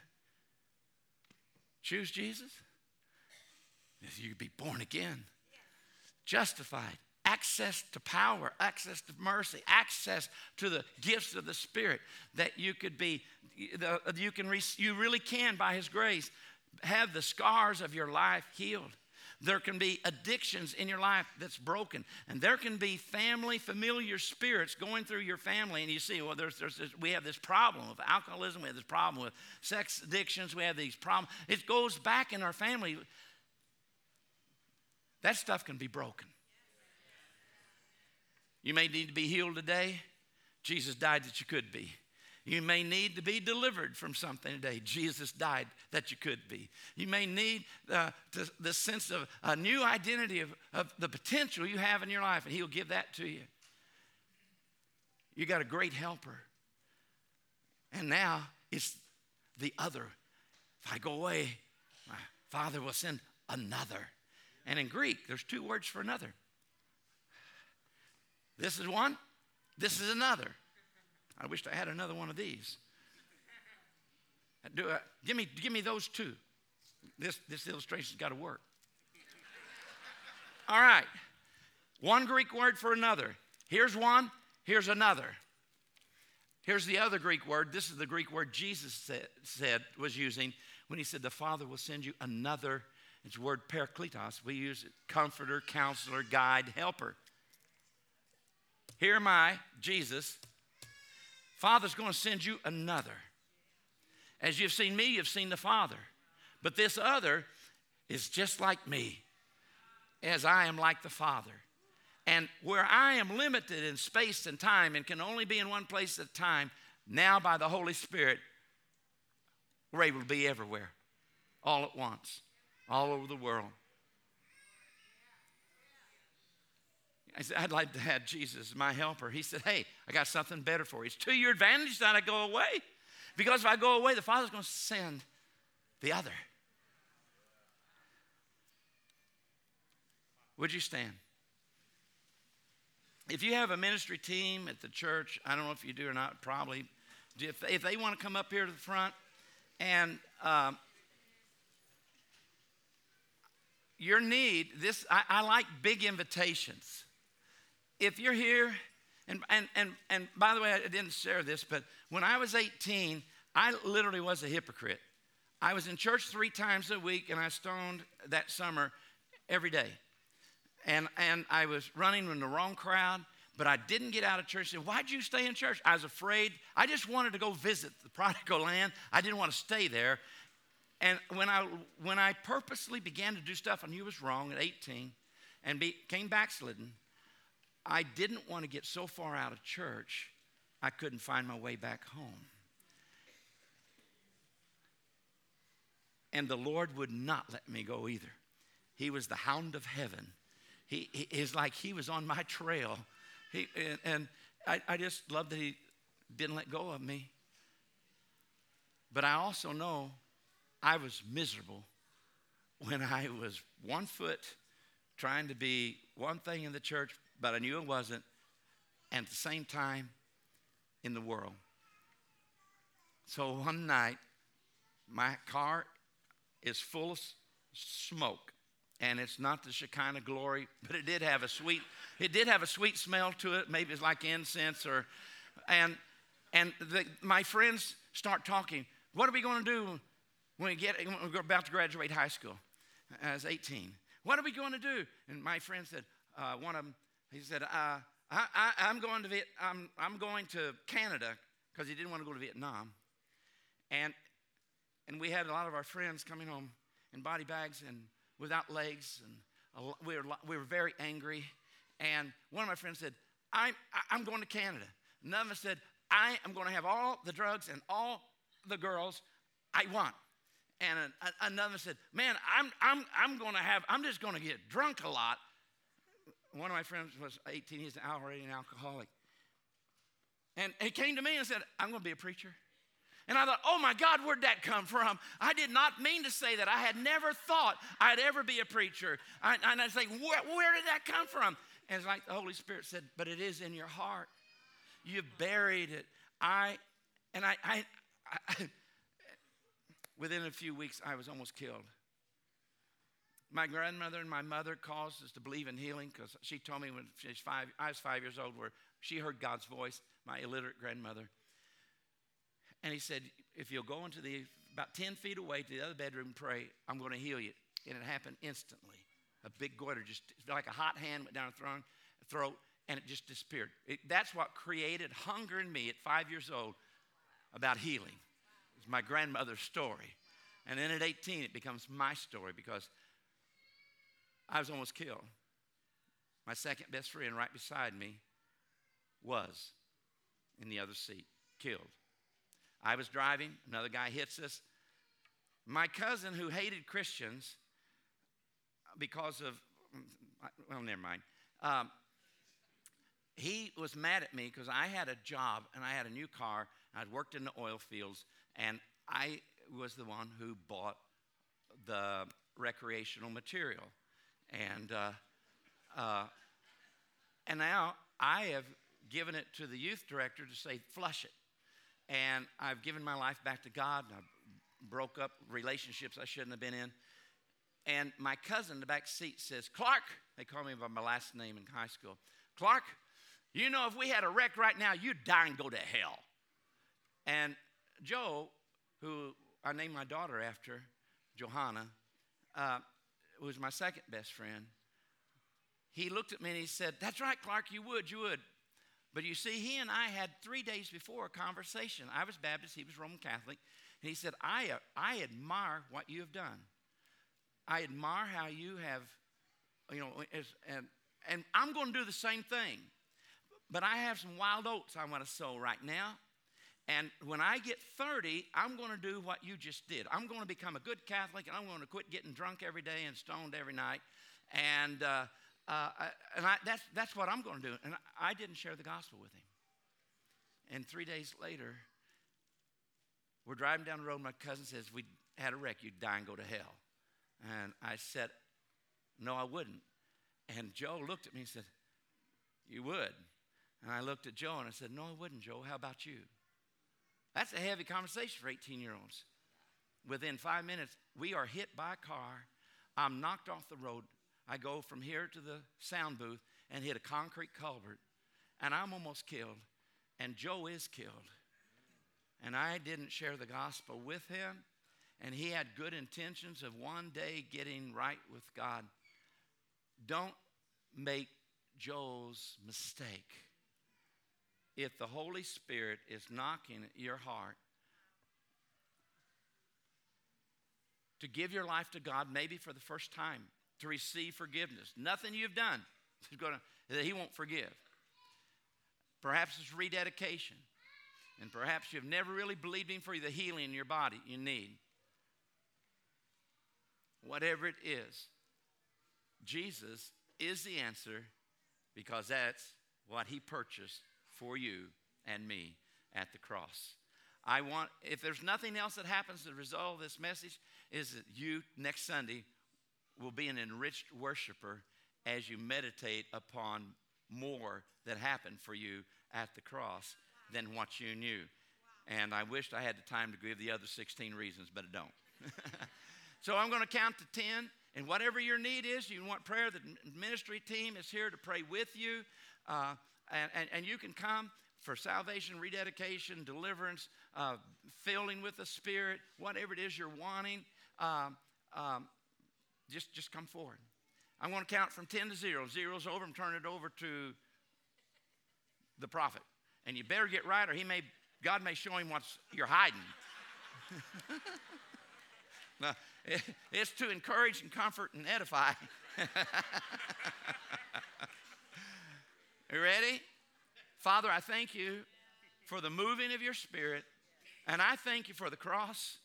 choose Jesus? If you be born again, justified, access to power, access to mercy, access to the gifts of the Spirit that you could be, you can, you really can by His grace have the scars of your life healed. There can be addictions in your life that's broken. And there can be family, familiar spirits going through your family. And you see, well, there's, there's this, we have this problem with alcoholism, we have this problem with sex addictions, we have these problems. It goes back in our family. That stuff can be broken. You may need to be healed today. Jesus died that you could be. You may need to be delivered from something today. Jesus died that you could be. You may need uh, to, the sense of a new identity of, of the potential you have in your life, and He'll give that to you. You got a great helper. And now it's the other. If I go away, my Father will send another. And in Greek, there's two words for another. This is one, this is another. I wished I had another one of these. Do, uh, give, me, give me those two. This, this illustration's got to work. All right. One Greek word for another. Here's one, here's another. Here's the other Greek word. This is the Greek word Jesus said, said was using when he said, The Father will send you another. It's the word parakletos. We use it comforter, counselor, guide, helper. Here am I, Jesus, Father's going to send you another. As you've seen me, you've seen the Father. But this other is just like me, as I am like the Father. And where I am limited in space and time and can only be in one place at a time, now by the Holy Spirit, we're able to be everywhere, all at once, all over the world. I said, I'd like to have Jesus, as my helper. He said, Hey, I got something better for you. It's to your advantage that I go away. Because if I go away, the Father's going to send the other. Would you stand? If you have a ministry team at the church, I don't know if you do or not, probably. If, if they want to come up here to the front and um, your need, this, I, I like big invitations if you're here, and, and, and, and by the way, I didn't share this, but when I was 18, I literally was a hypocrite. I was in church three times a week, and I stoned that summer every day. And, and I was running in the wrong crowd, but I didn't get out of church. Said, Why'd you stay in church? I was afraid. I just wanted to go visit the prodigal land. I didn't want to stay there. And when I, when I purposely began to do stuff I knew was wrong at 18 and became backslidden, I didn't want to get so far out of church, I couldn't find my way back home. And the Lord would not let me go either. He was the hound of heaven. He, he is like he was on my trail. He, and, and I, I just love that he didn't let go of me. But I also know I was miserable when I was one foot trying to be one thing in the church, but I knew it wasn't, and at the same time in the world. So one night, my car is full of smoke and it's not the Shekinah glory, but it did have a sweet, it did have a sweet smell to it. Maybe it's like incense or, and and the, my friends start talking. What are we going to do when we get when we're about to graduate high school? I was 18, what are we going to do? And my friend said, uh, one of them, he said, uh, I, am going to Viet, I'm, I'm going to Canada because he didn't want to go to Vietnam. And and we had a lot of our friends coming home in body bags and without legs, and we were, we were very angry. And one of my friends said, I'm, I'm going to Canada. Another said, I am going to have all the drugs and all the girls I want. And another said, Man, I'm, I'm, I'm going to have, I'm just going to get drunk a lot. One of my friends was 18, he's already an alcoholic. And he came to me and said, I'm going to be a preacher. And I thought, oh my God, where'd that come from? I did not mean to say that. I had never thought I'd ever be a preacher. I, and I was like, where, where did that come from? And it's like the Holy Spirit said, but it is in your heart. You've buried it. I, and I, I, I within a few weeks, I was almost killed. My grandmother and my mother caused us to believe in healing because she told me when was five, I was five years old, where she heard God's voice, my illiterate grandmother. And he said, If you'll go into the about 10 feet away to the other bedroom and pray, I'm going to heal you. And it happened instantly. A big goiter, just like a hot hand went down her throat, and it just disappeared. It, that's what created hunger in me at five years old about healing. It's my grandmother's story. And then at 18, it becomes my story because I was almost killed. My second best friend right beside me was in the other seat, killed. I was driving, another guy hits us. My cousin, who hated Christians because of, well, never mind. Um, he was mad at me because I had a job and I had a new car. I'd worked in the oil fields, and I was the one who bought the recreational material. And, uh, uh, and now I have given it to the youth director to say, flush it and I've given my life back to God, and I broke up relationships I shouldn't have been in. And my cousin in the back seat says, Clark, they call me by my last name in high school. Clark, you know, if we had a wreck right now, you'd die and go to hell. And Joe, who I named my daughter after, Johanna, uh, was my second best friend. He looked at me and he said, That's right, Clark, you would, you would. But you see, he and I had three days before a conversation. I was Baptist, he was Roman Catholic. And he said, I, I admire what you have done. I admire how you have, you know, and, and I'm going to do the same thing. But I have some wild oats I want to sow right now. And when I get 30, I'm going to do what you just did. I'm going to become a good Catholic and I'm going to quit getting drunk every day and stoned every night. And, uh, uh, and I, that's, that's what I'm going to do. And I didn't share the gospel with him. And three days later, we're driving down the road. My cousin says, We had a wreck. You'd die and go to hell. And I said, No, I wouldn't. And Joe looked at me and said, You would. And I looked at Joe and I said, No, I wouldn't, Joe. How about you? That's a heavy conversation for 18 year olds. Within five minutes, we are hit by a car. I'm knocked off the road. I go from here to the sound booth and hit a concrete culvert, and I'm almost killed, and Joe is killed. And I didn't share the gospel with him, and he had good intentions of one day getting right with God. Don't make Joe's mistake. If the Holy Spirit is knocking at your heart to give your life to God, maybe for the first time, to receive forgiveness. Nothing you've done is going to, that He won't forgive. Perhaps it's rededication. And perhaps you've never really believed Him for the healing in your body you need. Whatever it is, Jesus is the answer because that's what He purchased for you and me at the cross. I want, if there's nothing else that happens, result of this message is that you next Sunday will be an enriched worshiper as you meditate upon more that happened for you at the cross than what you knew. And I wished I had the time to give the other 16 reasons, but I don't. so I'm going to count to 10. And whatever your need is, you want prayer, the ministry team is here to pray with you. Uh, and, and, and, you can come for salvation, rededication, deliverance, uh, filling with the Spirit, whatever it is you're wanting. Um, um, just, just come forward. I'm going to count from 10 to 0. Zero's over. I'm it over to the prophet. And you better get right, or he may, God may show him what you're hiding. now, it's to encourage and comfort and edify. you ready? Father, I thank you for the moving of your spirit, and I thank you for the cross.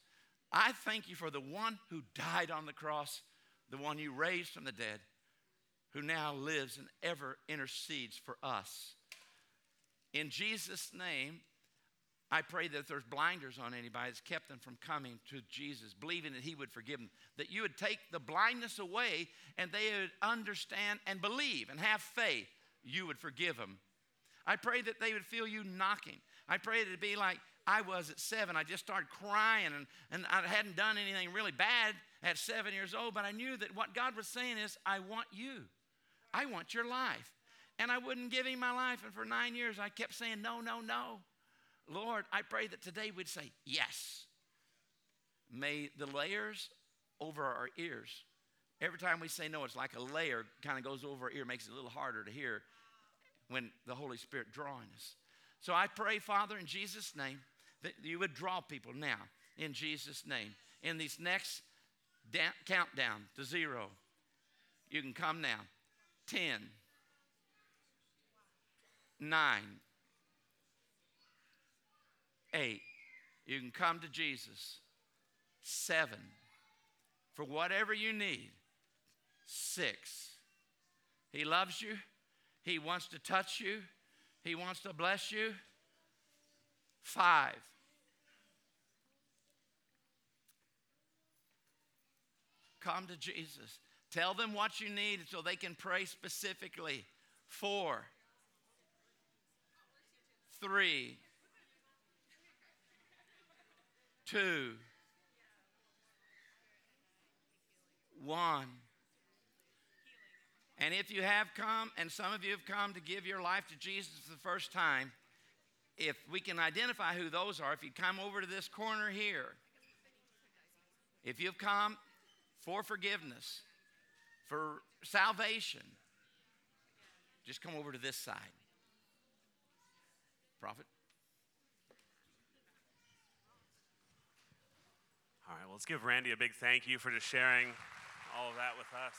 I thank you for the one who died on the cross, the one you raised from the dead, who now lives and ever intercedes for us. In Jesus' name, I pray that if there's blinders on anybody that's kept them from coming to Jesus, believing that He would forgive them, that you would take the blindness away and they would understand and believe and have faith, you would forgive them. I pray that they would feel you knocking. I pray that it'd be like I was at seven. I just started crying and, and I hadn't done anything really bad at seven years old, but I knew that what God was saying is, I want you. I want your life. And I wouldn't give him my life. And for nine years, I kept saying, no, no, no. Lord, I pray that today we'd say yes. May the layers over our ears, every time we say no, it's like a layer kind of goes over our ear, makes it a little harder to hear when the Holy Spirit drawing us. So I pray, Father, in Jesus' name, that you would draw people now, in Jesus' name. In these next da- countdown to zero, you can come now. 10, 9, Eight, you can come to Jesus. Seven, for whatever you need. Six, He loves you. He wants to touch you. He wants to bless you. Five, come to Jesus. Tell them what you need so they can pray specifically. Four, three, two, one. And if you have come, and some of you have come to give your life to Jesus for the first time, if we can identify who those are, if you come over to this corner here, if you've come for forgiveness, for salvation, just come over to this side. Prophet? All right, well, let's give Randy a big thank you for just sharing all of that with us.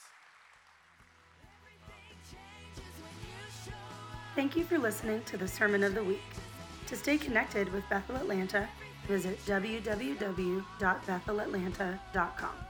Thank you for listening to the Sermon of the Week. To stay connected with Bethel Atlanta, visit www.bethelatlanta.com.